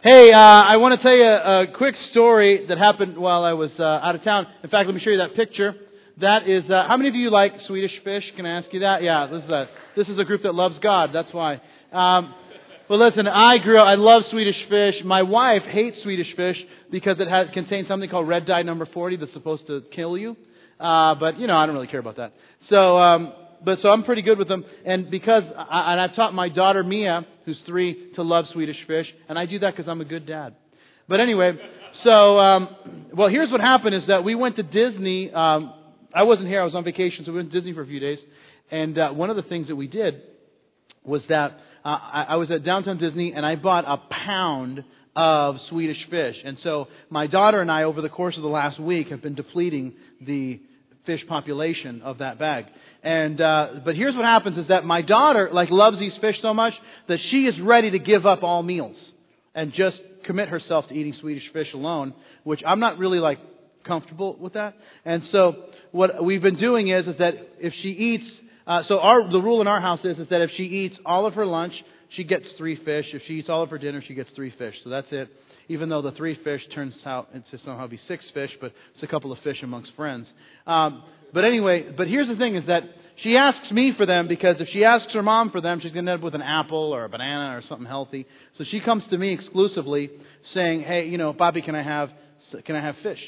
Hey, uh, I want to tell you a, quick story that happened while I was uh, out of town. In fact, let me show you that picture. That is, uh, how many of you like Swedish fish? Can I ask you that? Yeah, this is a, this is a group that loves God. That's why. Um, well, listen, I grew up, I love Swedish fish. My wife hates Swedish fish because it has, contains something called red dye number 40 that's supposed to kill you. Uh, but, you know, I don't really care about that. So, um, but so I'm pretty good with them. And because, I, and I've taught my daughter Mia, who's three, to love Swedish fish. And I do that because I'm a good dad. But anyway, so, um, well, here's what happened is that we went to Disney. Um, I wasn't here. I was on vacation, so we went to Disney for a few days. And uh, one of the things that we did was that uh, I, I was at downtown Disney and I bought a pound of Swedish fish. And so my daughter and I, over the course of the last week, have been depleting the fish population of that bag. And uh, but here's what happens: is that my daughter like loves these fish so much that she is ready to give up all meals and just commit herself to eating Swedish fish alone. Which I'm not really like comfortable with that. And so what we've been doing is is that if she eats, uh, so our the rule in our house is is that if she eats all of her lunch, she gets three fish. If she eats all of her dinner, she gets three fish. So that's it even though the three fish turns out to somehow be six fish, but it's a couple of fish amongst friends. Um, but anyway, but here's the thing is that she asks me for them because if she asks her mom for them, she's going to end up with an apple or a banana or something healthy. So she comes to me exclusively saying, hey, you know, Bobby, can I have, can I have fish?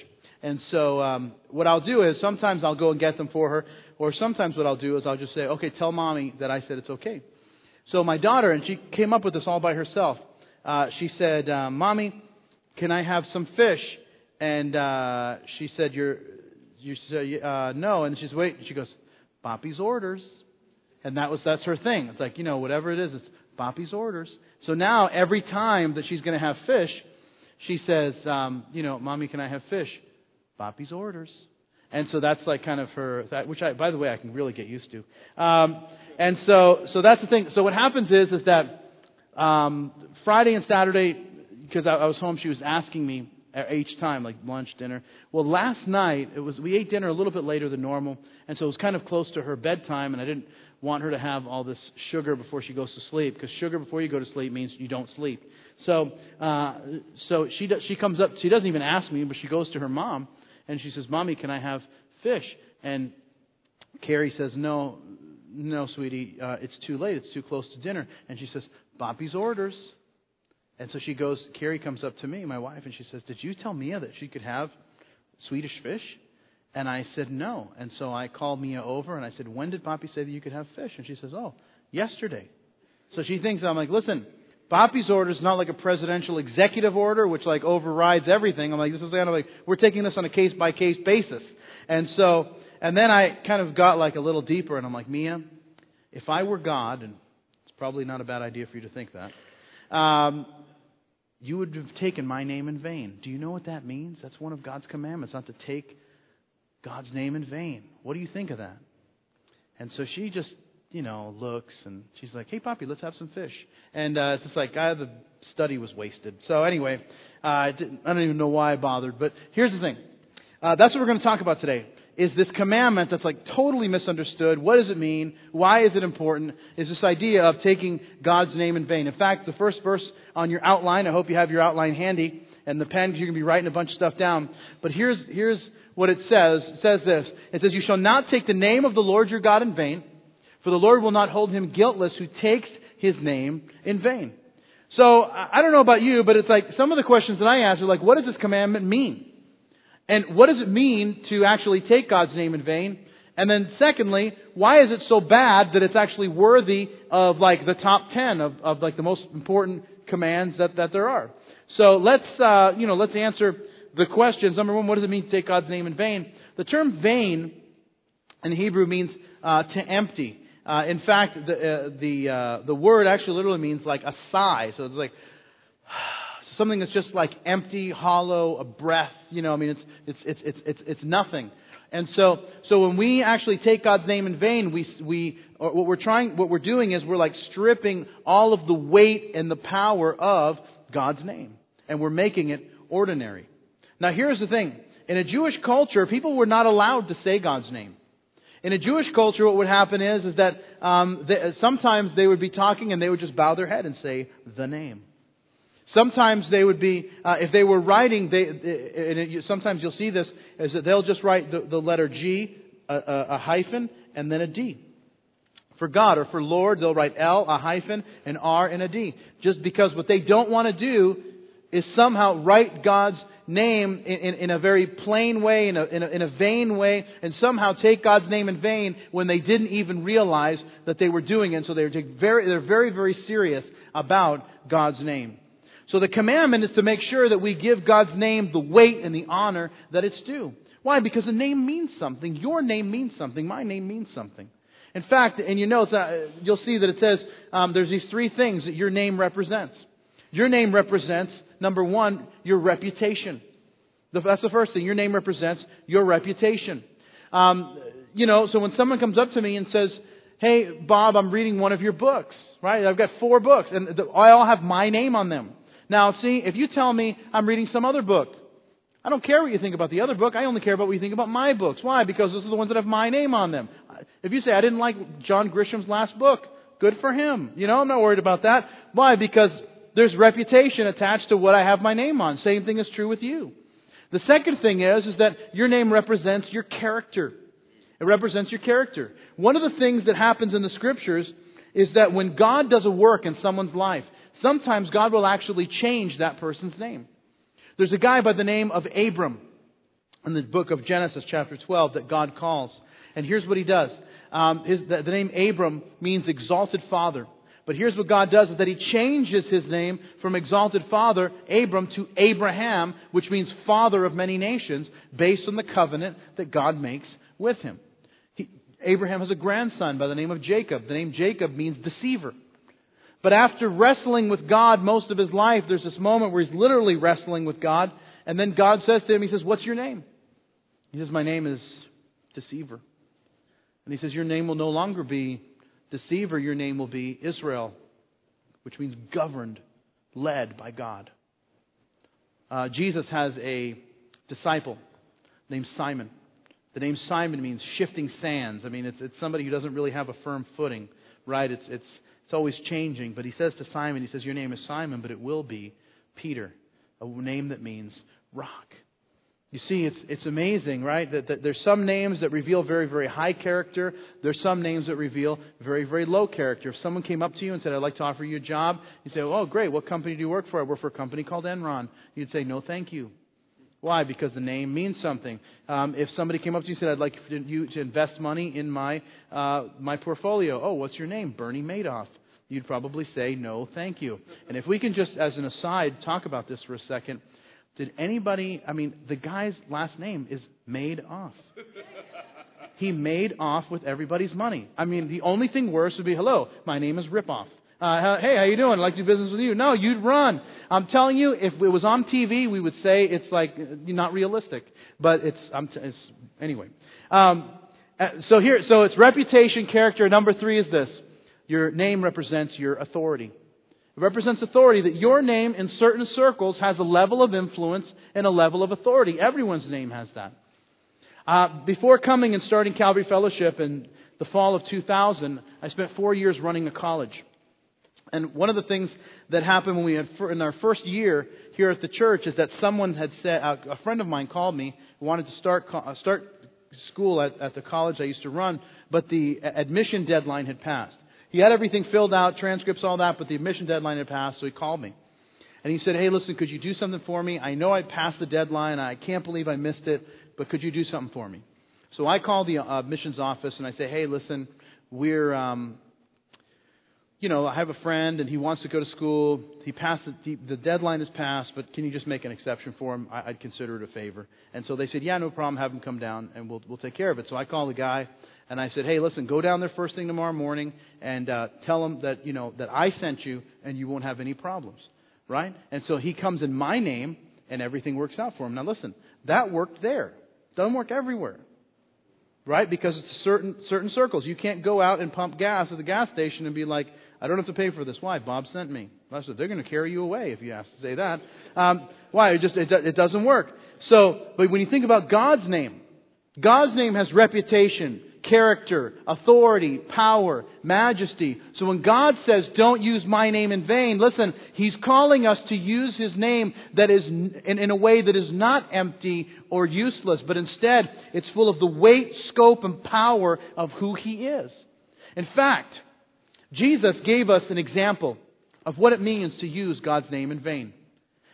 And so um, what I'll do is sometimes I'll go and get them for her, or sometimes what I'll do is I'll just say, okay, tell mommy that I said it's okay. So my daughter, and she came up with this all by herself. Uh, she said, uh, "Mommy, can I have some fish?" And uh, she said, "You're you say, uh, no. And she's wait. She goes, Boppy's orders. And that was, that's her thing. It's like, you know, whatever it is, it's Boppy's orders. So now every time that she's going to have fish, she says, um, you know, mommy, can I have fish? Boppy's orders. And so that's like kind of her, that, which I, by the way, I can really get used to. Um, and so, so that's the thing. So what happens is, is that um, Friday and Saturday, because I, I was home, she was asking me, at each time, like lunch, dinner. Well, last night it was we ate dinner a little bit later than normal, and so it was kind of close to her bedtime, and I didn't want her to have all this sugar before she goes to sleep because sugar before you go to sleep means you don't sleep. So, uh, so she does, she comes up. She doesn't even ask me, but she goes to her mom and she says, "Mommy, can I have fish?" And Carrie says, "No, no, sweetie, uh, it's too late. It's too close to dinner." And she says, "Boppy's orders." And so she goes, Carrie comes up to me, my wife, and she says, Did you tell Mia that she could have Swedish fish? And I said, No. And so I called Mia over and I said, When did Poppy say that you could have fish? And she says, Oh, yesterday. So she thinks, I'm like, Listen, Poppy's order is not like a presidential executive order, which like overrides everything. I'm like, this is kind of like, we're taking this on a case by case basis. And so, and then I kind of got like a little deeper and I'm like, Mia, if I were God, and it's probably not a bad idea for you to think that, um, you would have taken my name in vain. Do you know what that means? That's one of God's commandments, not to take God's name in vain. What do you think of that? And so she just, you know, looks and she's like, hey, Poppy, let's have some fish. And uh, it's just like, ah, the study was wasted. So anyway, uh, I, didn't, I don't even know why I bothered. But here's the thing. Uh, that's what we're going to talk about today is this commandment that's like totally misunderstood. What does it mean? Why is it important? Is this idea of taking God's name in vain. In fact, the first verse on your outline, I hope you have your outline handy and the pen because you're going to be writing a bunch of stuff down. But here's, here's what it says. It says this. It says, You shall not take the name of the Lord your God in vain, for the Lord will not hold him guiltless who takes his name in vain. So, I don't know about you, but it's like some of the questions that I ask are like, what does this commandment mean? And what does it mean to actually take God's name in vain? And then secondly, why is it so bad that it's actually worthy of like the top 10 of, of like the most important commands that, that there are? So let's, uh, you know, let's answer the questions. Number one, what does it mean to take God's name in vain? The term vain in Hebrew means uh, to empty. Uh, in fact, the, uh, the, uh, the word actually literally means like a sigh. So it's like, something that's just like empty, hollow, a breath. You know, I mean, it's, it's, it's, it's, it's, it's nothing. And so, so when we actually take God's name in vain, we, we, what we're trying, what we're doing is we're like stripping all of the weight and the power of God's name. And we're making it ordinary. Now here's the thing. In a Jewish culture, people were not allowed to say God's name. In a Jewish culture, what would happen is, is that um, they, sometimes they would be talking and they would just bow their head and say the name. Sometimes they would be, uh, if they were writing, they, it, sometimes you'll see this, is that they'll just write the, the letter G, a, a, a hyphen, and then a D. For God or for Lord, they'll write L, a hyphen, an R, and a D. Just because what they don't want to do is somehow write God's name in, in, in a very plain way, in a, in, a, in a vain way, and somehow take God's name in vain when they didn't even realize that they were doing it. So they're very, they're very, very serious about God's name. So the commandment is to make sure that we give God's name the weight and the honor that it's due. Why? Because a name means something. Your name means something. My name means something. In fact, and your notes, uh, you'll see that it says um, there's these three things that your name represents. Your name represents, number one, your reputation. That's the first thing. Your name represents your reputation. Um, you know, so when someone comes up to me and says, Hey, Bob, I'm reading one of your books, right? I've got four books, and I all have my name on them. Now, see, if you tell me I'm reading some other book, I don't care what you think about the other book. I only care about what you think about my books. Why? Because those are the ones that have my name on them. If you say, I didn't like John Grisham's last book, good for him. You know, I'm not worried about that. Why? Because there's reputation attached to what I have my name on. Same thing is true with you. The second thing is, is that your name represents your character. It represents your character. One of the things that happens in the scriptures is that when God does a work in someone's life, sometimes God will actually change that person's name. There's a guy by the name of Abram in the book of Genesis, chapter 12, that God calls. And here's what he does. Um, his, the, the name Abram means exalted father. But here's what God does is that He changes His name from exalted father, Abram, to Abraham, which means father of many nations, based on the covenant that God makes with him. He, Abraham has a grandson by the name of Jacob. The name Jacob means deceiver. But after wrestling with God most of his life, there's this moment where he's literally wrestling with God, and then God says to him, He says, What's your name? He says, My name is Deceiver. And he says, Your name will no longer be deceiver, your name will be Israel, which means governed, led by God. Uh, Jesus has a disciple named Simon. The name Simon means shifting sands. I mean, it's, it's somebody who doesn't really have a firm footing, right? It's, it's, it's always changing. But he says to Simon, he says, Your name is Simon, but it will be Peter, a name that means rock. You see, it's, it's amazing, right? That, that, there's some names that reveal very, very high character. There's some names that reveal very, very low character. If someone came up to you and said, I'd like to offer you a job, you say, Oh, great. What company do you work for? I work for a company called Enron. You'd say, No, thank you. Why? Because the name means something. Um, if somebody came up to you and said, I'd like you to invest money in my, uh, my portfolio. Oh, what's your name? Bernie Madoff. You'd probably say, No, thank you. And if we can just, as an aside, talk about this for a second. Did anybody, I mean, the guy's last name is Made Off. he made off with everybody's money. I mean, the only thing worse would be, hello, my name is Ripoff. Uh, hey, how you doing? I'd like to do business with you. No, you'd run. I'm telling you, if it was on TV, we would say it's like not realistic. But it's, I'm t- it's anyway. Um, uh, so here, so it's reputation, character. Number three is this: your name represents your authority. It represents authority that your name in certain circles has a level of influence and a level of authority. Everyone's name has that. Uh, before coming and starting Calvary Fellowship in the fall of 2000, I spent four years running a college. And one of the things that happened when we had in our first year here at the church is that someone had said, a friend of mine called me, who wanted to start uh, start school at, at the college I used to run, but the admission deadline had passed. He had everything filled out, transcripts, all that, but the admission deadline had passed, so he called me. And he said, Hey, listen, could you do something for me? I know I passed the deadline. I can't believe I missed it, but could you do something for me? So I called the uh, admissions office and I say, Hey, listen, we're, um, you know, I have a friend and he wants to go to school. He passed the, the deadline is passed, but can you just make an exception for him? I, I'd consider it a favor. And so they said, Yeah, no problem. Have him come down and we'll we'll take care of it. So I called the guy and I said, "Hey, listen, go down there first thing tomorrow morning and uh, tell them that you know that I sent you, and you won't have any problems." Right? And so he comes in my name, and everything works out for him. Now, listen, that worked there. Doesn't work everywhere, right? Because it's certain certain circles. You can't go out and pump gas at the gas station and be like, "I don't have to pay for this." Why? Bob sent me. I said, "They're going to carry you away if you ask to say that." Um, why? It just it, it doesn't work. So, but when you think about God's name, God's name has reputation character, authority, power, majesty. So when God says, don't use my name in vain, listen, He's calling us to use His name that is in, in a way that is not empty or useless, but instead it's full of the weight, scope, and power of who He is. In fact, Jesus gave us an example of what it means to use God's name in vain.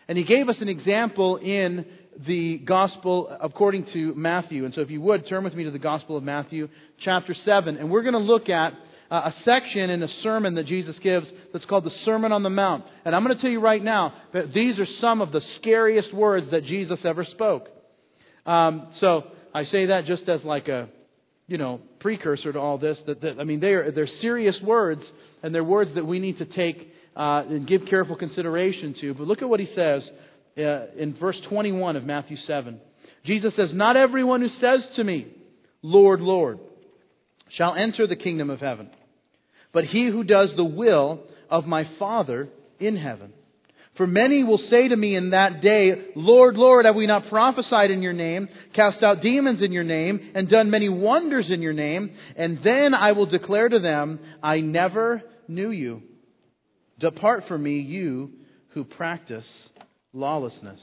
And He gave us an example in the Gospel according to Matthew. And so if you would, turn with me to the Gospel of Matthew, chapter 7. And we're going to look at uh, a section in a sermon that Jesus gives that's called the Sermon on the Mount. And I'm going to tell you right now that these are some of the scariest words that Jesus ever spoke. Um, so I say that just as like a, you know, precursor to all this. That, that I mean, they are they're serious words, and they're words that we need to take uh, and give careful consideration to. But look at what he says uh, in verse 21 of Matthew 7. Jesus says, Not everyone who says to me, Lord, Lord, shall enter the kingdom of heaven, but he who does the will of my Father in heaven. For many will say to me in that day, Lord, Lord, have we not prophesied in your name, cast out demons in your name, and done many wonders in your name? And then I will declare to them, I never knew you. Depart from me, you who practice lawlessness.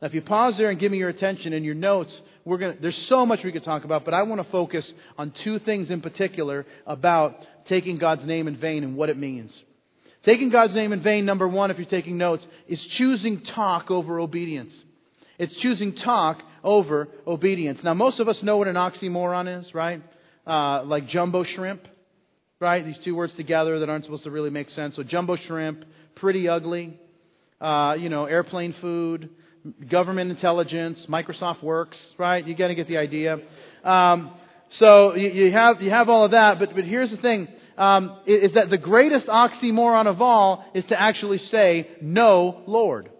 Now, if you pause there and give me your attention in your notes, we're going there's so much we could talk about, but I want to focus on two things in particular about taking God's name in vain and what it means. Taking God's name in vain, number one, if you're taking notes, is choosing talk over obedience. It's choosing talk over obedience. Now, most of us know what an oxymoron is, right? Uh, like jumbo shrimp, right? These two words together that aren't supposed to really make sense. So, jumbo shrimp, pretty ugly uh, you know, airplane food, government intelligence, Microsoft Works, right? You got to get the idea. Um, so you, you, have you have all of that, but but here's the thing: um, is that the greatest oxymoron of all is to actually say no, Lord.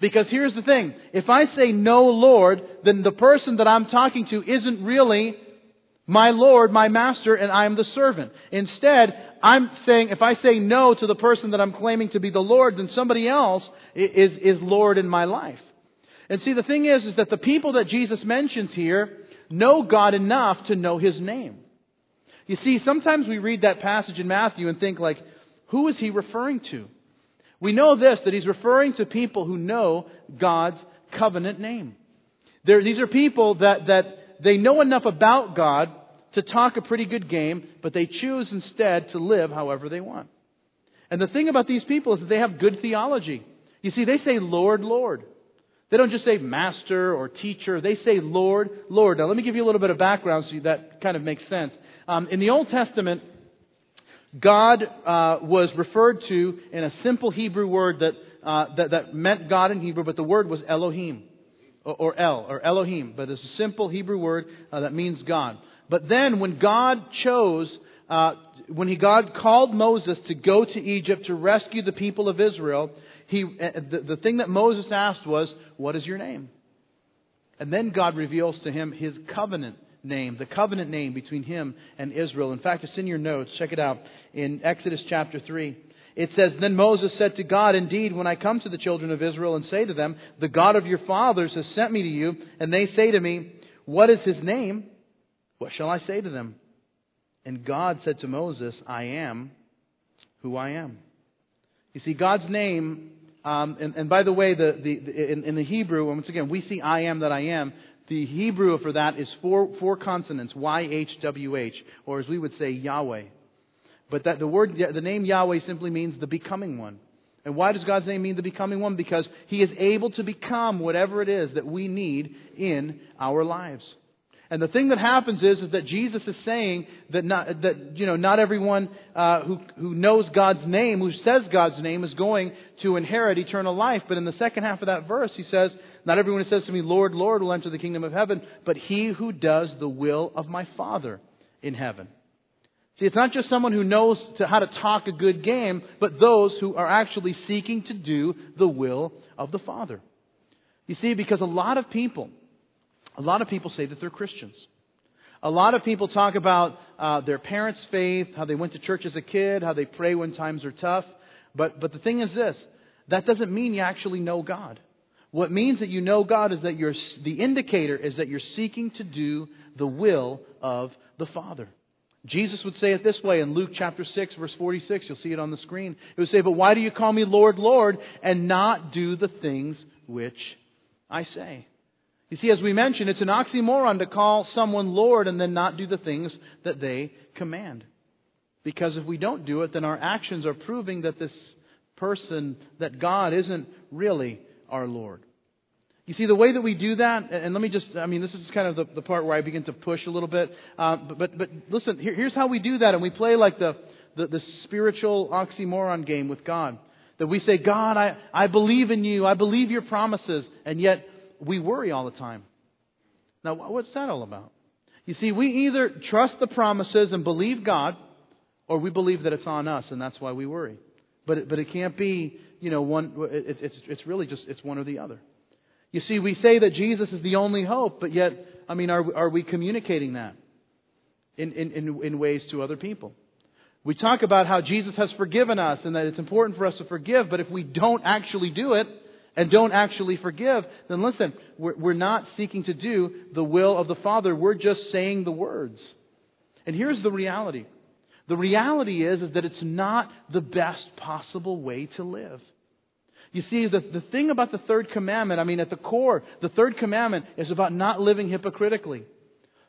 Because here's the thing: if I say no, Lord, then the person that I'm talking to isn't really my Lord, my master, and I am the servant. Instead, I'm saying, if I say no to the person that I'm claiming to be the Lord, then somebody else is, is Lord in my life. And see, the thing is, is that the people that Jesus mentions here know God enough to know His name. You see, sometimes we read that passage in Matthew and think like, who is He referring to? We know this, that He's referring to people who know God's covenant name. These are people that, that they know enough about God to talk a pretty good game, but they choose instead to live however they want. And the thing about these people is that they have good theology. You see, they say Lord, Lord. They don't just say master or teacher. They say Lord, Lord. Now, let me give you a little bit of background so that kind of makes sense. Um, in the Old Testament, God uh, was referred to in a simple Hebrew word that, uh, that, that meant God in Hebrew, but the word was Elohim or El, or Elohim, but it's a simple Hebrew word uh, that means God. But then when God chose, uh, when he, God called Moses to go to Egypt to rescue the people of Israel, he, uh, the, the thing that Moses asked was, What is your name? And then God reveals to him his covenant name, the covenant name between him and Israel. In fact, it's in your notes. Check it out in Exodus chapter 3. It says, Then Moses said to God, Indeed, when I come to the children of Israel and say to them, The God of your fathers has sent me to you, and they say to me, What is his name? What shall I say to them? And God said to Moses, I am who I am. You see, God's name, um, and, and, by the way, the, the, in, in the Hebrew, once again, we see I am that I am. The Hebrew for that is four, four consonants, Y-H-W-H, or as we would say, Yahweh. But that the word, the name Yahweh simply means the becoming one. And why does God's name mean the becoming one? Because He is able to become whatever it is that we need in our lives. And the thing that happens is, is that Jesus is saying that not, that, you know, not everyone uh, who, who knows God's name, who says God's name, is going to inherit eternal life. But in the second half of that verse, he says, Not everyone who says to me, Lord, Lord, will enter the kingdom of heaven, but he who does the will of my Father in heaven. See, it's not just someone who knows to, how to talk a good game, but those who are actually seeking to do the will of the Father. You see, because a lot of people, a lot of people say that they're Christians. A lot of people talk about uh, their parents' faith, how they went to church as a kid, how they pray when times are tough. But, but the thing is this that doesn't mean you actually know God. What means that you know God is that you're, the indicator is that you're seeking to do the will of the Father. Jesus would say it this way in Luke chapter 6 verse 46. You'll see it on the screen. It would say, But why do you call me Lord, Lord, and not do the things which I say? You see, as we mentioned, it's an oxymoron to call someone Lord and then not do the things that they command. Because if we don't do it, then our actions are proving that this person, that God isn't really our Lord. You see, the way that we do that, and let me just, I mean, this is kind of the, the part where I begin to push a little bit. Uh, but, but, but listen, here, here's how we do that. And we play like the, the, the spiritual oxymoron game with God. That we say, God, I, I believe in you. I believe your promises. And yet we worry all the time. Now, what's that all about? You see, we either trust the promises and believe God, or we believe that it's on us, and that's why we worry. But it, but it can't be, you know, one. It, it's it's really just it's one or the other. You see, we say that Jesus is the only hope, but yet, I mean, are, are we communicating that in, in, in ways to other people? We talk about how Jesus has forgiven us and that it's important for us to forgive, but if we don't actually do it and don't actually forgive, then listen, we're, we're not seeking to do the will of the Father. We're just saying the words. And here's the reality. The reality is, is that it's not the best possible way to live. You see, the, the thing about the third commandment, I mean, at the core, the third commandment is about not living hypocritically.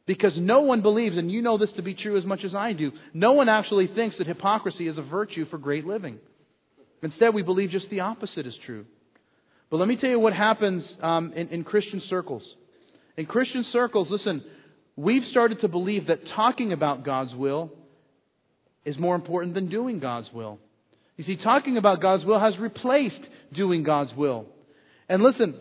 Because no one believes, and you know this to be true as much as I do, no one actually thinks that hypocrisy is a virtue for great living. Instead, we believe just the opposite is true. But let me tell you what happens um, in, in Christian circles. In Christian circles, listen, we've started to believe that talking about God's will is more important than doing God's will. You see, talking about God's will has replaced doing God's will. And listen,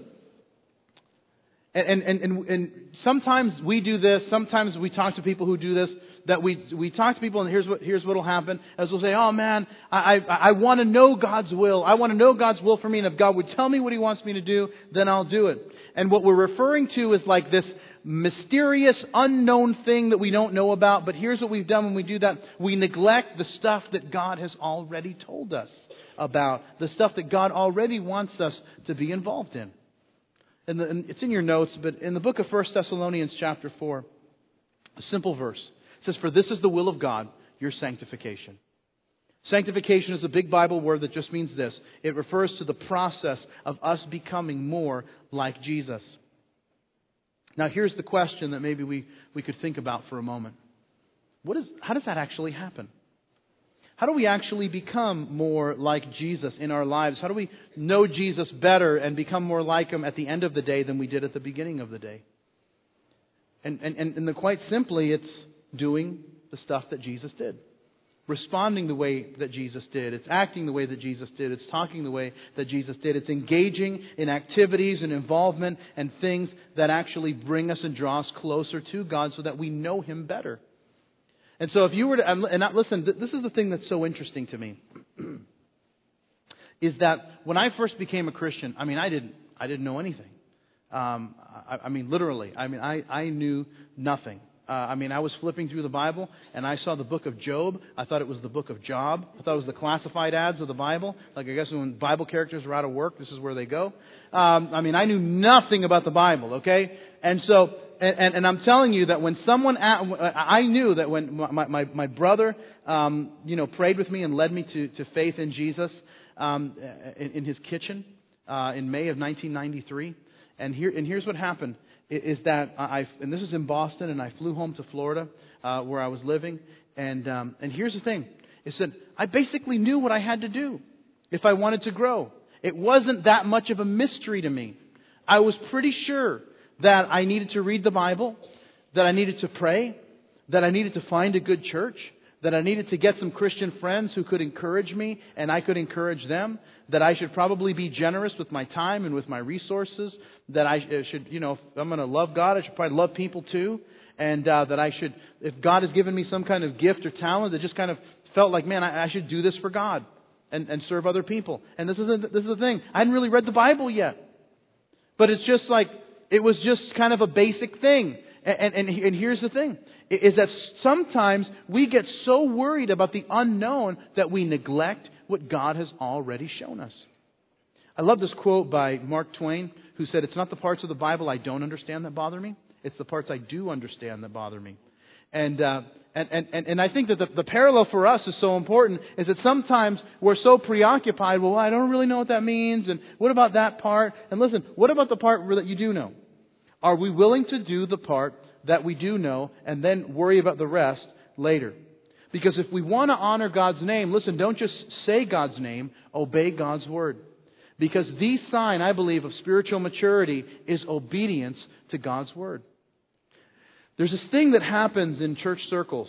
and, and, and, and sometimes we do this, sometimes we talk to people who do this, that we, we talk to people and here's what, here's what will happen, as we'll say, oh man, I, I, I want to know God's will. I want to know God's will for me, and if God would tell me what He wants me to do, then I'll do it. And what we're referring to is like this mysterious, unknown thing that we don't know about, but here's what we've done when we do that. We neglect the stuff that God has already told us about, the stuff that God already wants us to be involved in. And, the, and it's in your notes, but in the book of 1 Thessalonians, chapter 4, a simple verse it says, For this is the will of God, your sanctification. Sanctification is a big Bible word that just means this it refers to the process of us becoming more like Jesus. Now, here's the question that maybe we, we could think about for a moment. What is, how does that actually happen? How do we actually become more like Jesus in our lives? How do we know Jesus better and become more like him at the end of the day than we did at the beginning of the day? And, and, and the, quite simply, it's doing the stuff that Jesus did. Responding the way that Jesus did. It's acting the way that Jesus did. It's talking the way that Jesus did. It's engaging in activities and involvement and things that actually bring us and draw us closer to God so that we know Him better. And so if you were to, and listen, this is the thing that's so interesting to me, is that when I first became a Christian, I mean, I didn't, I didn't know anything. Um, I, I mean, literally, I mean, I, I knew nothing. Uh, I mean, I was flipping through the Bible and I saw the book of Job. I thought it was the book of Job. I thought it was the classified ads of the Bible. Like, I guess when Bible characters are out of work, this is where they go. Um, I mean, I knew nothing about the Bible, okay? And so and, and, and, I'm telling you that when someone, I knew that when my, my, my brother, um, you know, prayed with me and led me to, to faith in Jesus um, in, in, his kitchen uh, in May of 1993. And, here, and here's what happened is that I, and this is in Boston, and I flew home to Florida uh, where I was living. And, um, and here's the thing is that I basically knew what I had to do if I wanted to grow. It wasn't that much of a mystery to me. I was pretty sure that I needed to read the Bible, that I needed to pray, that I needed to find a good church, that I needed to get some Christian friends who could encourage me and I could encourage them, that I should probably be generous with my time and with my resources, that I uh, should, you know, if I'm going to love God, I should probably love people too, and uh, that I should, if God has given me some kind of gift or talent that just kind of felt like, man, I, I should do this for God and, and serve other people. And this is, the, this is the thing. I hadn't really read the Bible yet. But it's just like, it was just kind of a basic thing. And, and, and, here's the thing, is that sometimes we get so worried about the unknown that we neglect what God has already shown us. I love this quote by Mark Twain, who said, It's not the parts of the Bible I don't understand that bother me, it's the parts I do understand that bother me. And, uh, and, and, and I think that the, the parallel for us is so important is that sometimes we're so preoccupied, well, I don't really know what that means, and what about that part? And listen, what about the part that you do know? Are we willing to do the part that we do know and then worry about the rest later? Because if we want to honor God's name, listen, don't just say God's name, obey God's word. Because the sign, I believe, of spiritual maturity is obedience to God's word. There's this thing that happens in church circles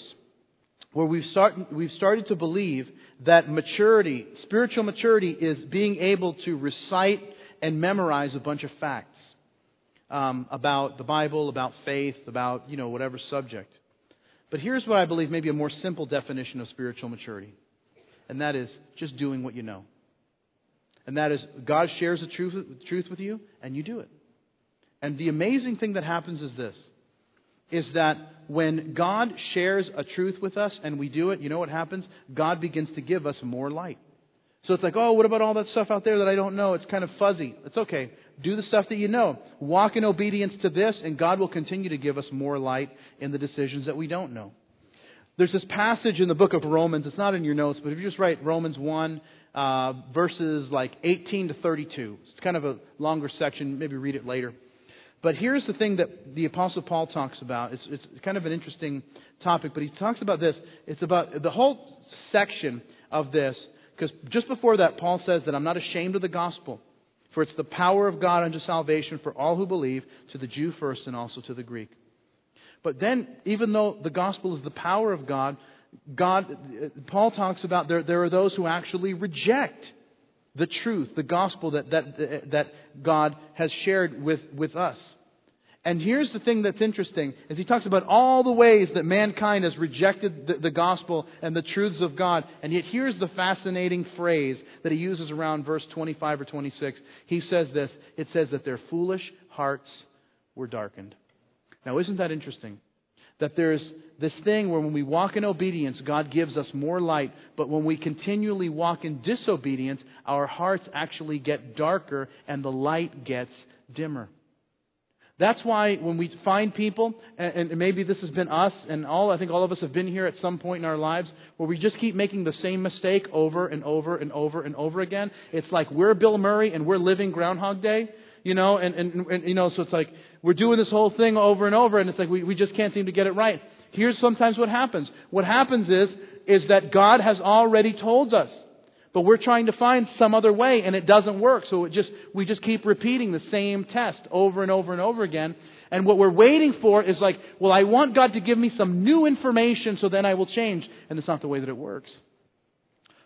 where we've, start, we've started to believe that maturity, spiritual maturity, is being able to recite and memorize a bunch of facts um, about the Bible, about faith, about, you know, whatever subject. But here's what I believe maybe a more simple definition of spiritual maturity, and that is just doing what you know. And that is God shares the truth, truth with you, and you do it. And the amazing thing that happens is this is that when God shares a truth with us and we do it, you know what happens? God begins to give us more light. So it's like, oh, what about all that stuff out there that I don't know? It's kind of fuzzy. It's okay. Do the stuff that you know. Walk in obedience to this, and God will continue to give us more light in the decisions that we don't know. There's this passage in the book of Romans. It's not in your notes, but if you just write Romans 1, uh, verses like 18 to 32, it's kind of a longer section. Maybe read it later. But here's the thing that the Apostle Paul talks about. It's, it's kind of an interesting topic, but he talks about this. It's about the whole section of this, because just before that, Paul says that I'm not ashamed of the gospel, for it's the power of God unto salvation for all who believe, to the Jew first and also to the Greek. But then, even though the gospel is the power of God, God, Paul talks about there, there are those who actually reject the truth, the gospel that, that, that God has shared with, with us. And here's the thing that's interesting, is he talks about all the ways that mankind has rejected the, the, gospel and the truths of God. And yet here's the fascinating phrase that he uses around verse 25 or 26. He says this, it says that their foolish hearts were darkened. Now isn't that interesting? that there's this thing where when we walk in obedience, God gives us more light, but when we continually walk in disobedience, our hearts actually get darker and the light gets dimmer. That's why when we find people, and maybe this has been us, and all I think all of us have been here at some point in our lives, where we just keep making the same mistake over and over and over and over again. It's like we're Bill Murray and we're living Groundhog Day, you know, and, and, and you know, so it's like we're doing this whole thing over and over, and it's like we, we just can't seem to get it right. Here's sometimes what happens. What happens is, is that God has already told us. But we're trying to find some other way and it doesn't work. So it just, we just keep repeating the same test over and over and over again. And what we're waiting for is like, well, I want God to give me some new information so then I will change. And it's not the way that it works.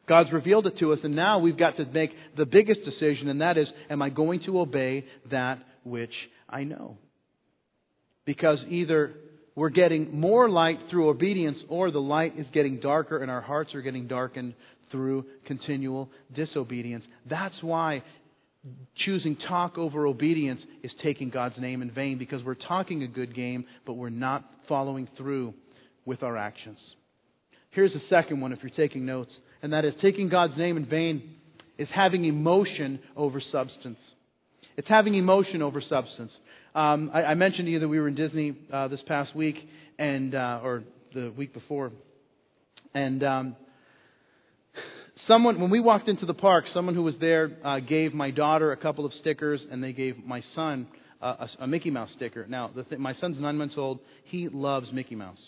God's revealed it to us and now we've got to make the biggest decision and that is, am I going to obey that which I know? Because either we're getting more light through obedience, or the light is getting darker and our hearts are getting darkened through continual disobedience. That's why choosing talk over obedience is taking God's name in vain, because we're talking a good game, but we're not following through with our actions. Here's the second one if you're taking notes, and that is taking God's name in vain is having emotion over substance. It's having emotion over substance. Um, I, I, mentioned to you that we were in Disney uh, this past week, and uh, or the week before, and um, someone when we walked into the park, someone who was there uh, gave my daughter a couple of stickers, and they gave my son a, a Mickey Mouse sticker. Now, th- my son's nine months old. He loves Mickey Mouse.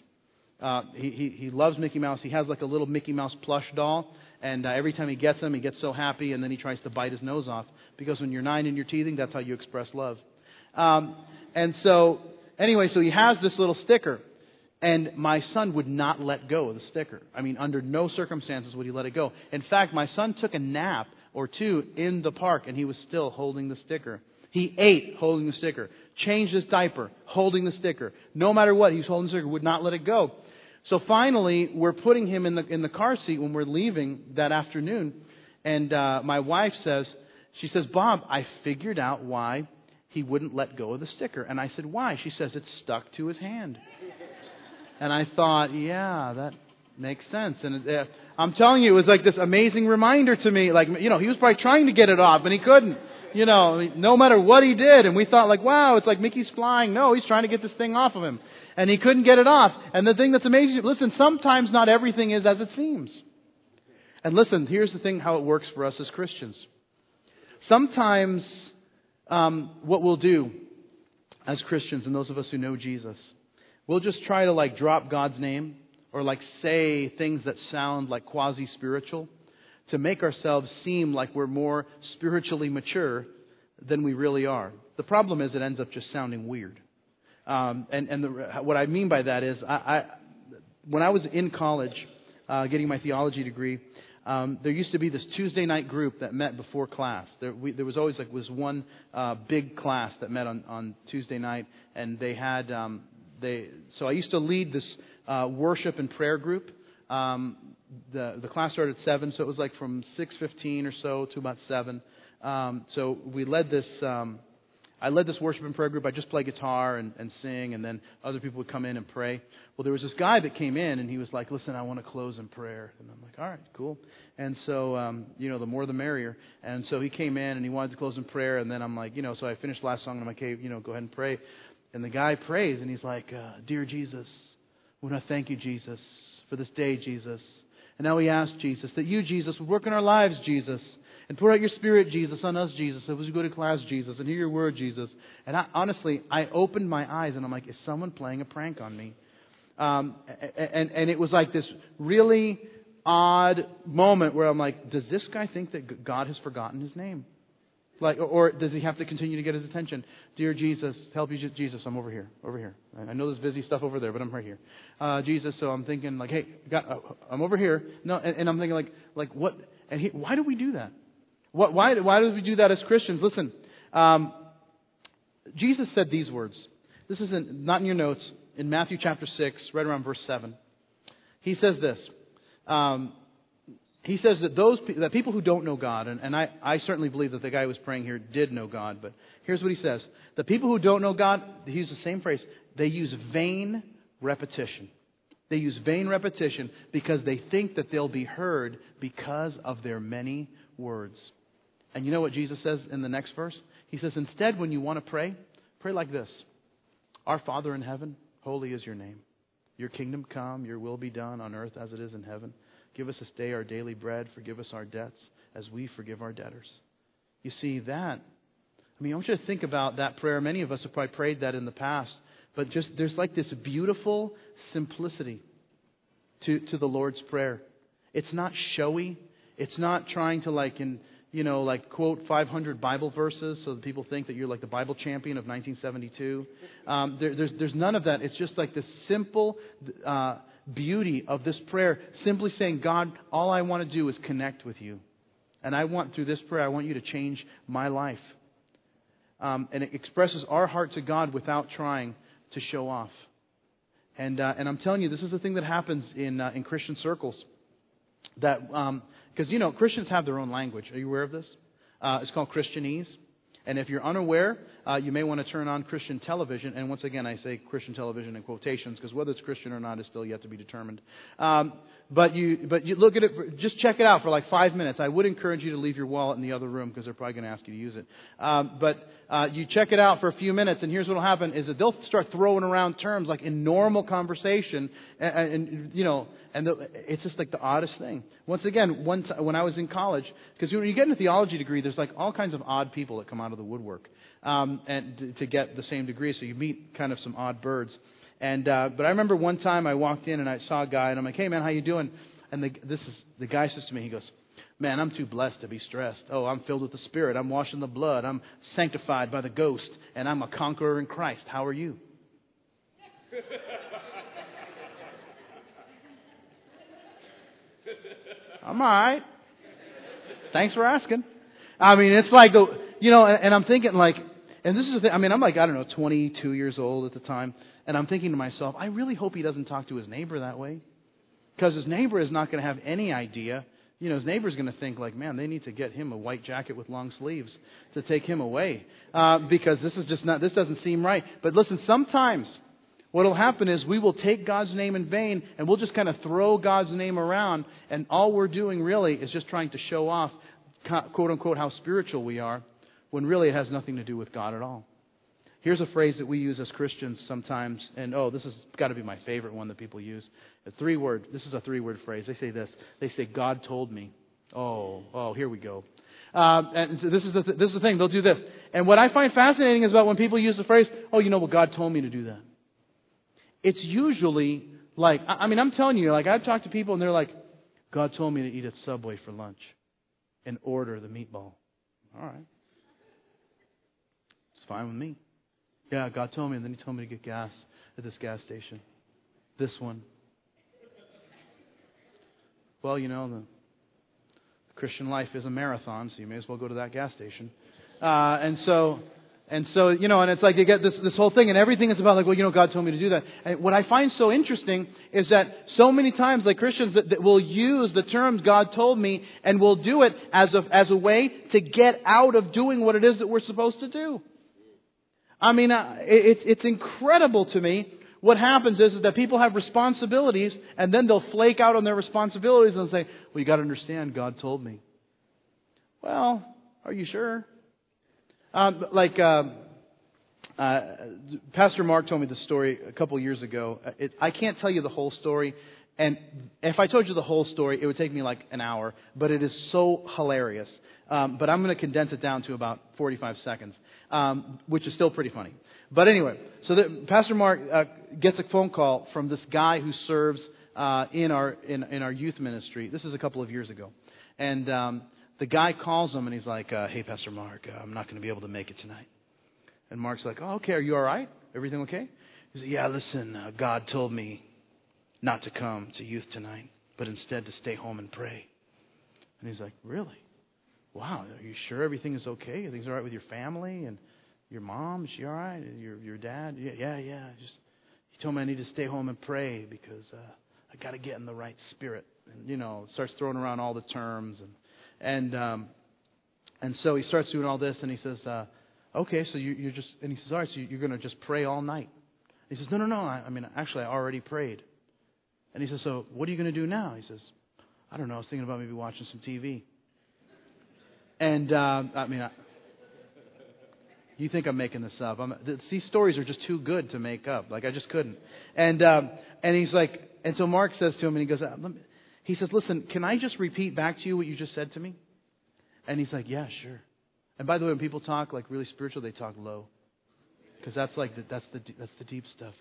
Uh, he, he, he loves Mickey Mouse. He has like a little Mickey Mouse plush doll, and uh, every time he gets him, he gets so happy, and then he tries to bite his nose off because when you're nine and you're teething, that's how you express love. Um, and so, anyway, so he has this little sticker. And my son would not let go of the sticker. I mean, under no circumstances would he let it go. In fact, my son took a nap or two in the park and he was still holding the sticker. He ate holding the sticker, changed his diaper, holding the sticker. No matter what, he's holding the sticker, would not let it go. So finally, we're putting him in the, in the car seat when we're leaving that afternoon. And uh, my wife says, she says, Bob, I figured out why he wouldn't let go of the sticker. And I said, Why? She says, It's stuck to his hand. And I thought, Yeah, that makes sense. And uh, I'm telling you, it was like this amazing reminder to me. Like, you know, he was probably trying to get it off, and he couldn't. You know, no matter what he did, and we thought like, wow, it's like Mickey's flying. No, he's trying to get this thing off of him. And he couldn't get it off. And the thing that's amazing, listen, sometimes not everything is as it seems. And listen, here's the thing how it works for us as Christians. Sometimes um, what we'll do as Christians and those of us who know Jesus, we'll just try to like drop God's name or like say things that sound like quasi spiritual to make ourselves seem like we're more spiritually mature than we really are. The problem is it ends up just sounding weird. Um, and and the, what I mean by that is, I, I when I was in college uh, getting my theology degree, um, there used to be this Tuesday night group that met before class. There, we, there was always like was one uh, big class that met on, on Tuesday night, and they had um, they. So I used to lead this uh, worship and prayer group. Um, the the class started at seven, so it was like from six fifteen or so to about seven. Um, so we led this. Um, I led this worship and prayer group. I just play guitar and, and sing, and then other people would come in and pray. Well, there was this guy that came in, and he was like, "Listen, I want to close in prayer." And I'm like, "All right, cool." And so, um, you know, the more the merrier. And so he came in, and he wanted to close in prayer. And then I'm like, you know, so I finished the last song, and I'm like, "Hey, you know, go ahead and pray." And the guy prays, and he's like, uh, "Dear Jesus, we want to thank you, Jesus, for this day, Jesus." And now we ask Jesus that you, Jesus, would work in our lives, Jesus. And pour out your spirit, Jesus, on us, Jesus, as we go to class, Jesus, and hear your word, Jesus. And I, honestly, I opened my eyes and I'm like, is someone playing a prank on me? Um, and, and it was like this really odd moment where I'm like, does this guy think that God has forgotten his name? Like, or does he have to continue to get his attention? Dear Jesus, help you, Jesus, I'm over here, over here. I know there's busy stuff over there, but I'm right here. Uh, Jesus, so I'm thinking like, hey, God, uh, I'm over here. No, and, and I'm thinking like, like what? And he, why do we do that? What, why, why do we do that as Christians? Listen, um, Jesus said these words. This is not in your notes. In Matthew chapter 6, right around verse 7. He says this. Um, he says that those that people who don't know God, and, and I, I certainly believe that the guy who was praying here did know God, but here's what he says. The people who don't know God, he uses the same phrase, they use vain repetition. They use vain repetition because they think that they'll be heard because of their many words. And you know what Jesus says in the next verse? He says, Instead, when you want to pray, pray like this Our Father in heaven, holy is your name. Your kingdom come, your will be done on earth as it is in heaven. Give us this day our daily bread. Forgive us our debts as we forgive our debtors. You see, that, I mean, I want you to think about that prayer. Many of us have probably prayed that in the past. But just, there's like this beautiful simplicity to, to the Lord's Prayer. It's not showy. It's not trying to like in, you know, like quote 500 Bible verses so that people think that you're like the Bible champion of 1972. Um, there, there's, there's none of that. It's just like this simple uh, beauty of this prayer, simply saying, God, all I want to do is connect with you. And I want, through this prayer, I want you to change my life. Um, and it expresses our heart to God without trying to show off. And, uh, and I'm telling you, this is the thing that happens in, uh, in Christian circles. That, because, um, you know, Christians have their own language. Are you aware of this? Uh, it's called Christianese. And if you're unaware, uh, you may want to turn on Christian television. And once again, I say Christian television in quotations because whether it's Christian or not is still yet to be determined. Um, but you, but you look at it. Just check it out for like five minutes. I would encourage you to leave your wallet in the other room because they're probably going to ask you to use it. Um, but uh, you check it out for a few minutes, and here's what will happen: is that they'll start throwing around terms like in normal conversation, and, and you know, and the, it's just like the oddest thing. Once again, one t- when I was in college, because when you get a theology degree, there's like all kinds of odd people that come out of the woodwork, um, and to, get the same degree, so you meet kind of some odd birds. And uh, but I remember one time I walked in and I saw a guy and I'm like, "Hey man, how you doing?" And the, this is the guy says to me, he goes, "Man, I'm too blessed to be stressed. Oh, I'm filled with the Spirit. I'm washed in the blood. I'm sanctified by the Ghost, and I'm a conqueror in Christ. How are you?" I'm all right. Thanks for asking. I mean, it's like, you know, and, and I'm thinking like, and this is the thing. I mean, I'm like, I don't know, 22 years old at the time. And I'm thinking to myself, I really hope he doesn't talk to his neighbor that way. Because his neighbor is not going to have any idea. You know, his neighbor's going to think, like, man, they need to get him a white jacket with long sleeves to take him away. Uh, because this is just not, this doesn't seem right. But listen, sometimes what will happen is we will take God's name in vain and we'll just kind of throw God's name around. And all we're doing really is just trying to show off, quote unquote, how spiritual we are when really it has nothing to do with God at all. Here's a phrase that we use as Christians sometimes, and oh, this has got to be my favorite one that people use. A three word, this is a three word phrase. They say this. They say, God told me. Oh, oh, here we go. Um, and so this is the th- this is the thing. They'll do this. And what I find fascinating is about when people use the phrase, "Oh, you know, well, God told me to do that." It's usually like, I, I mean, I'm telling you, like I've talked to people and they're like, "God told me to eat at Subway for lunch, and order the meatball." All right, fine with me. Yeah, God told me, and then He told me to get gas at this gas station. This one. Well, you know, the Christian life is a marathon, so you may as well go to that gas station. Uh, and so, and so, you know, and it's like you get this, this whole thing, and everything is about like, well, you know, God told me to do that. And what I find so interesting is that so many times, like Christians, that, that will use the terms God told me, and will do it as a, as a way to get out of doing what it is that we're supposed to do. I mean, uh, it, it's incredible to me what happens is, that people have responsibilities and then they'll flake out on their responsibilities and say, well, you got to understand, God told me. Well, are you sure? Um, like, um, uh, Pastor Mark told me the story a couple years ago. Uh, it, I can't tell you the whole story, and if I told you the whole story, it would take me like an hour, but it is so hilarious. Um, but I'm going to condense it down to about 45 seconds, um, which is still pretty funny. But anyway, so Pastor Mark uh, gets a phone call from this guy who serves uh, in our in, in our youth ministry. This is a couple of years ago, and um, the guy calls him and he's like, uh, "Hey, Pastor Mark, uh, I'm not going to be able to make it tonight." And Mark's like, "Oh, okay. Are you all right? Everything okay?" He said, "Yeah. Listen, uh, God told me not to come to youth tonight, but instead to stay home and pray." And he's like, "Really? Wow. Are you sure everything is okay? Everything's all right with your family and?" Your mom, is she all right? Your your dad? Yeah, yeah, yeah. Just he told me I need to stay home and pray because uh, I got to get in the right spirit. And you know, starts throwing around all the terms and and um, and so he starts doing all this and he says, uh, okay, so you, you're just and he says, all right, so you're going to just pray all night. He says, no, no, no. I, I mean, actually, I already prayed. And he says, so what are you going to do now? He says, I don't know. I was thinking about maybe watching some TV. And uh, I mean. I, you think I'm making this up? I'm, these stories are just too good to make up. Like I just couldn't. And um, and he's like, and so Mark says to him, and he goes, uh, he says, listen, can I just repeat back to you what you just said to me? And he's like, yeah, sure. And by the way, when people talk like really spiritual, they talk low, because that's like the, that's the that's the deep stuff.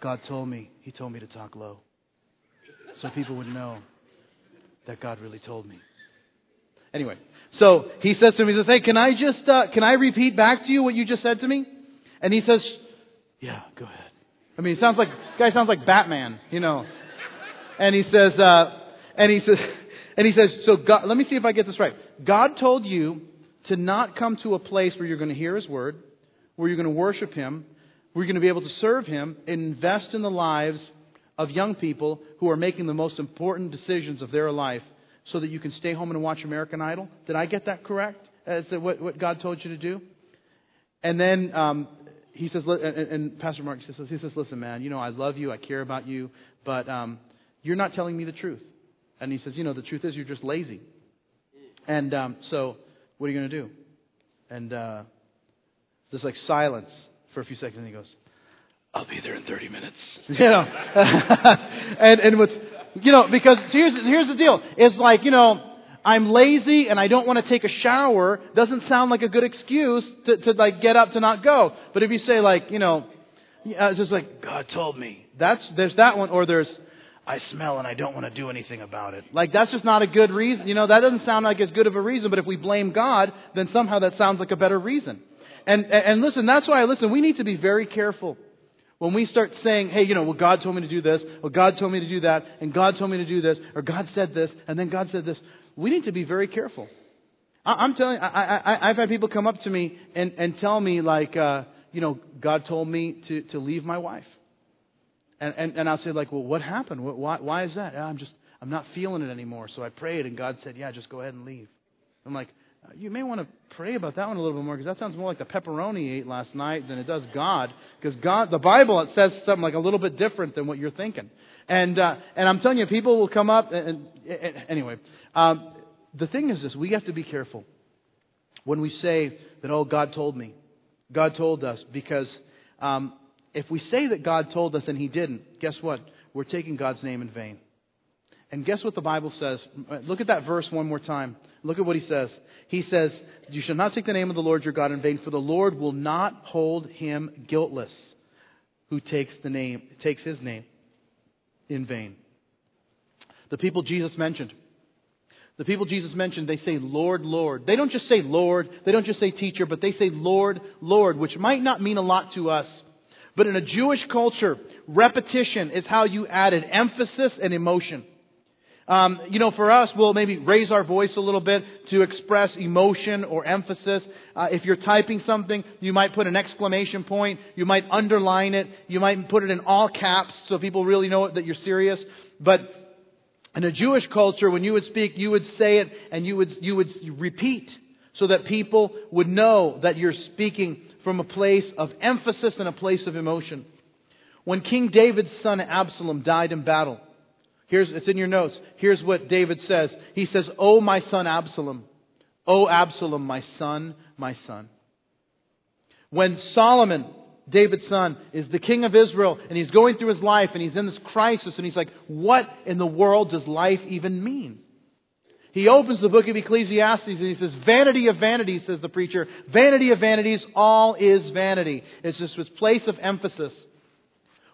God told me, He told me to talk low, so people would know that God really told me. Anyway, so he says to him, he says, hey, can I just, uh, can I repeat back to you what you just said to me? And he says, yeah, go ahead. I mean, he sounds like, guy sounds like Batman, you know. And he says, uh, and he says, and he says, so God, let me see if I get this right. God told you to not come to a place where you're going to hear His word, where you're going to worship Him, where you're going to be able to serve Him, invest in the lives of young people who are making the most important decisions of their life so that you can stay home and watch American Idol? Did I get that correct? Is that what, what God told you to do? And then um, he says, and, and Pastor Mark says, he says, listen, man, you know, I love you, I care about you, but um, you're not telling me the truth. And he says, you know, the truth is you're just lazy. And um, so, what are you going to do? And uh, there's like silence for a few seconds, and he goes, I'll be there in 30 minutes. You know, and and what's you know, because here's, here's the deal. It's like, you know, I'm lazy and I don't want to take a shower doesn't sound like a good excuse to, to like get up to not go. But if you say like, you know, it's just like, God told me. That's, there's that one. Or there's, I smell and I don't want to do anything about it. Like that's just not a good reason. You know, that doesn't sound like as good of a reason, but if we blame God, then somehow that sounds like a better reason. And, and listen, that's why, listen, we need to be very careful when we start saying, hey, you know, well, God told me to do this, or God told me to do that, and God told me to do this, or God said this, and then God said this, we need to be very careful. I, am telling, I, I, I've had people come up to me and, and tell me, like, uh, you know, God told me to, to leave my wife. And, and, and I'll say, like, well, what happened? Why, why is that? I'm just, I'm not feeling it anymore. So I prayed, and God said, yeah, just go ahead and leave. I'm like, you may want to pray about that one a little bit more because that sounds more like the pepperoni ate last night than it does God. Because God, the Bible, it says something like a little bit different than what you're thinking. And uh, and I'm telling you, people will come up and, and, and anyway. Um, the thing is this: we have to be careful when we say that, oh, God told me, God told us, because um, if we say that God told us and He didn't, guess what? We're taking God's name in vain. And guess what the Bible says? Look at that verse one more time. Look at what he says. He says, You shall not take the name of the Lord your God in vain, for the Lord will not hold him guiltless who takes the name takes his name in vain. The people Jesus mentioned. The people Jesus mentioned, they say, Lord, Lord. They don't just say Lord, they don't just say teacher, but they say Lord, Lord, which might not mean a lot to us. But in a Jewish culture, repetition is how you added emphasis and emotion. Um, you know, for us, we'll maybe raise our voice a little bit to express emotion or emphasis. Uh, if you're typing something, you might put an exclamation point. You might underline it. You might put it in all caps so people really know that you're serious. But in a Jewish culture, when you would speak, you would say it and you would, you would repeat so that people would know that you're speaking from a place of emphasis and a place of emotion. When King David's son Absalom died in battle, Here's, it's in your notes. Here's what David says. He says, Oh, my son Absalom. Oh, Absalom, my son, my son. When Solomon, David's son, is the king of Israel and he's going through his life and he's in this crisis and he's like, what in the world does life even mean? He opens the book of Ecclesiastes and he says, Vanity of vanities, says the preacher. Vanity of vanities, all is vanity. It's just this place of emphasis.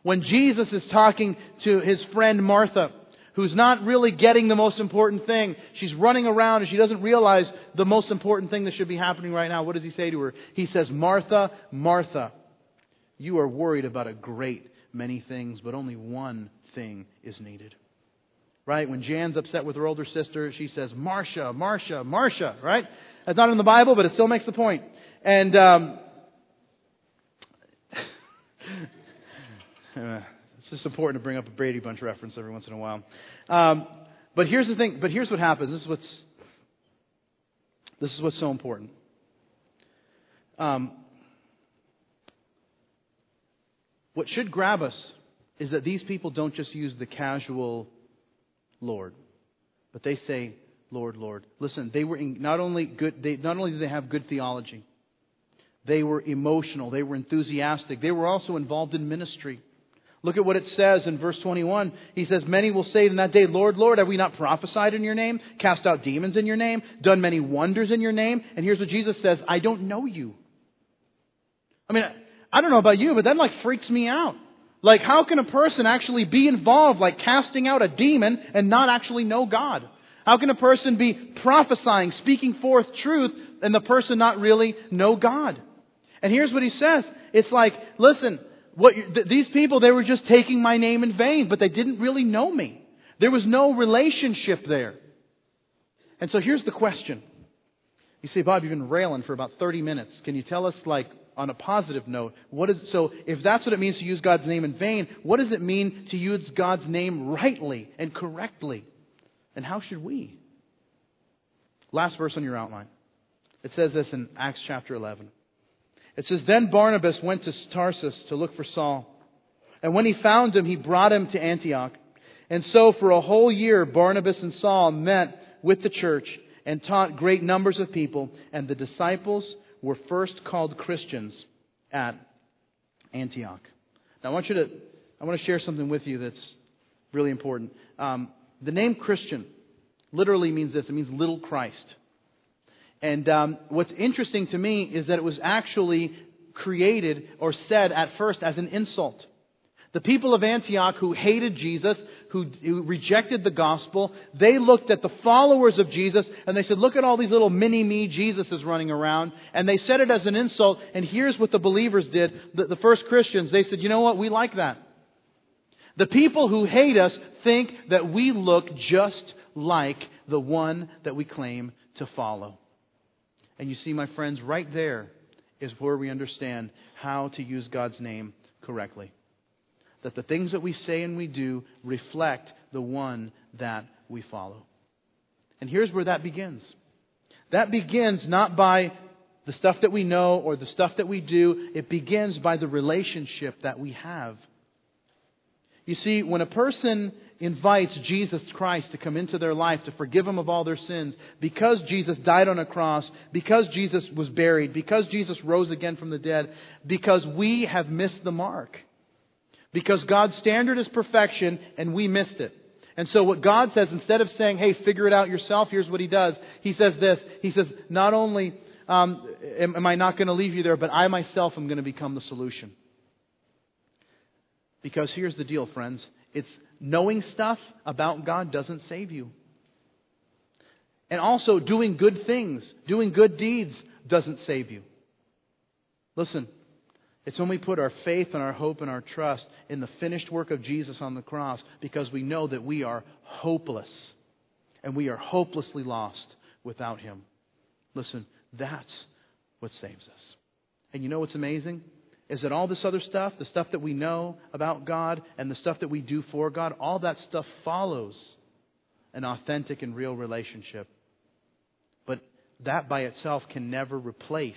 When Jesus is talking to his friend Martha, who's not really getting the most important thing. She's running around and she doesn't realize the most important thing that should be happening right now. What does he say to her? He says, Martha, Martha, you are worried about a great many things, but only one thing is needed. Right? When Jan's upset with her older sister, she says, Marcia, Marcia, Marcia, right? That's not in the Bible, but it still makes the point. And, um, uh, it's just important to bring up a Brady Bunch reference every once in a while. Um, but here's the thing. But here's what happens. This is what's this is what's so important. Um, what should grab us is that these people don't just use the casual Lord, but they say, Lord, Lord. Listen, they were in, not only good. They, not only did they have good theology, they were emotional. They were enthusiastic. They were also involved in ministry. Look at what it says in verse 21. He says, Many will say in that day, Lord, Lord, have we not prophesied in your name, cast out demons in your name, done many wonders in your name? And here's what Jesus says, I don't know you. I mean, I don't know about you, but that like freaks me out. Like, how can a person actually be involved, like casting out a demon and not actually know God? How can a person be prophesying, speaking forth truth, and the person not really know God? And here's what he says. It's like, listen, what, these people, they were just taking my name in vain, but they didn't really know me. There was no relationship there. And so here's the question. You say, Bob, you've been railing for about 30 minutes. Can you tell us, like, on a positive note, what is, so if that's what it means to use God's name in vain, what does it mean to use God's name rightly and correctly? And how should we? Last verse on your outline. It says this in Acts chapter 11. It says, Then Barnabas went to Tarsus to look for Saul. And when he found him, he brought him to Antioch. And so for a whole year, Barnabas and Saul met with the church and taught great numbers of people. And the disciples were first called Christians at Antioch. Now I want you to, I want to share something with you that's really important. Um, the name Christian literally means this. It means little Christ. And um, what's interesting to me is that it was actually created or said at first as an insult. The people of Antioch who hated Jesus, who, who, rejected the gospel, they looked at the followers of Jesus and they said, look at all these little mini-me Jesuses running around. And they said it as an insult. And here's what the believers did. The, the first Christians, they said, you know what? We like that. The people who hate us think that we look just like the one that we claim to follow. And you see, my friends, right there is where we understand how to use God's name correctly. That the things that we say and we do reflect the one that we follow. And here's where that begins. That begins not by the stuff that we know or the stuff that we do, it begins by the relationship that we have. You see, when a person invites Jesus Christ to come into their life to forgive them of all their sins, because Jesus died on a cross, because Jesus was buried, because Jesus rose again from the dead, because we have missed the mark. Because God's standard is perfection and we missed it. And so what God says, instead of saying, hey, figure it out yourself, here's what He does. He says this. He says, not only um, am, am I not going to leave you there, but I myself am going to become the solution. Because here's the deal, friends. It's knowing stuff about God doesn't save you. And also, doing good things, doing good deeds doesn't save you. Listen, it's when we put our faith and our hope and our trust in the finished work of Jesus on the cross because we know that we are hopeless and we are hopelessly lost without Him. Listen, that's what saves us. And you know what's amazing? Is that all this other stuff, the stuff that we know about God and the stuff that we do for God, all that stuff follows an authentic and real relationship. But that by itself can never replace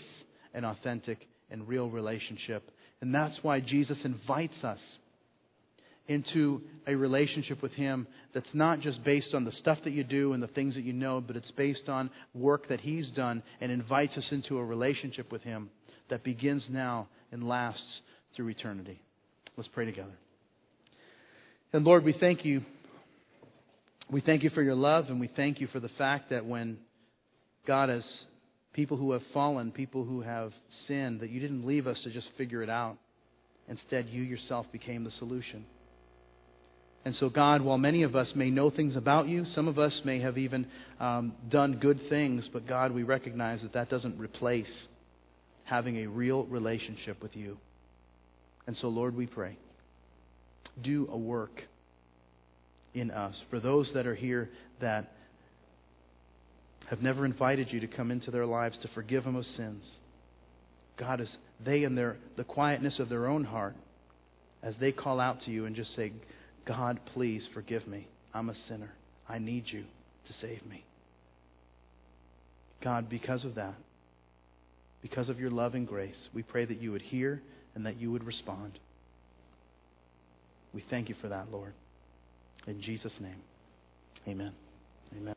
an authentic and real relationship. And that's why Jesus invites us into a relationship with Him that's not just based on the stuff that you do and the things that you know, but it's based on work that He's done and invites us into a relationship with Him that begins now and lasts through eternity. Let's pray together. And Lord, we thank you. We thank you for your love, and we thank you for the fact that when God has people who have fallen, people who have sinned, that you didn't leave us to just figure it out. Instead, you yourself became the solution. And so, God, while many of us may know things about you, some of us may have even um, done good things, but God, we recognize that that doesn't replace having a real relationship with you. And so, Lord, we pray, do a work in us. For those that are here that have never invited you to come into their lives to forgive them of sins. God, as they in their the quietness of their own heart, as they call out to you and just say, God, please forgive me. I'm a sinner. I need you to save me. God, because of that, because of your love and grace, we pray that you would hear and that you would respond. We thank you for that, Lord. In Jesus' name, amen. Amen.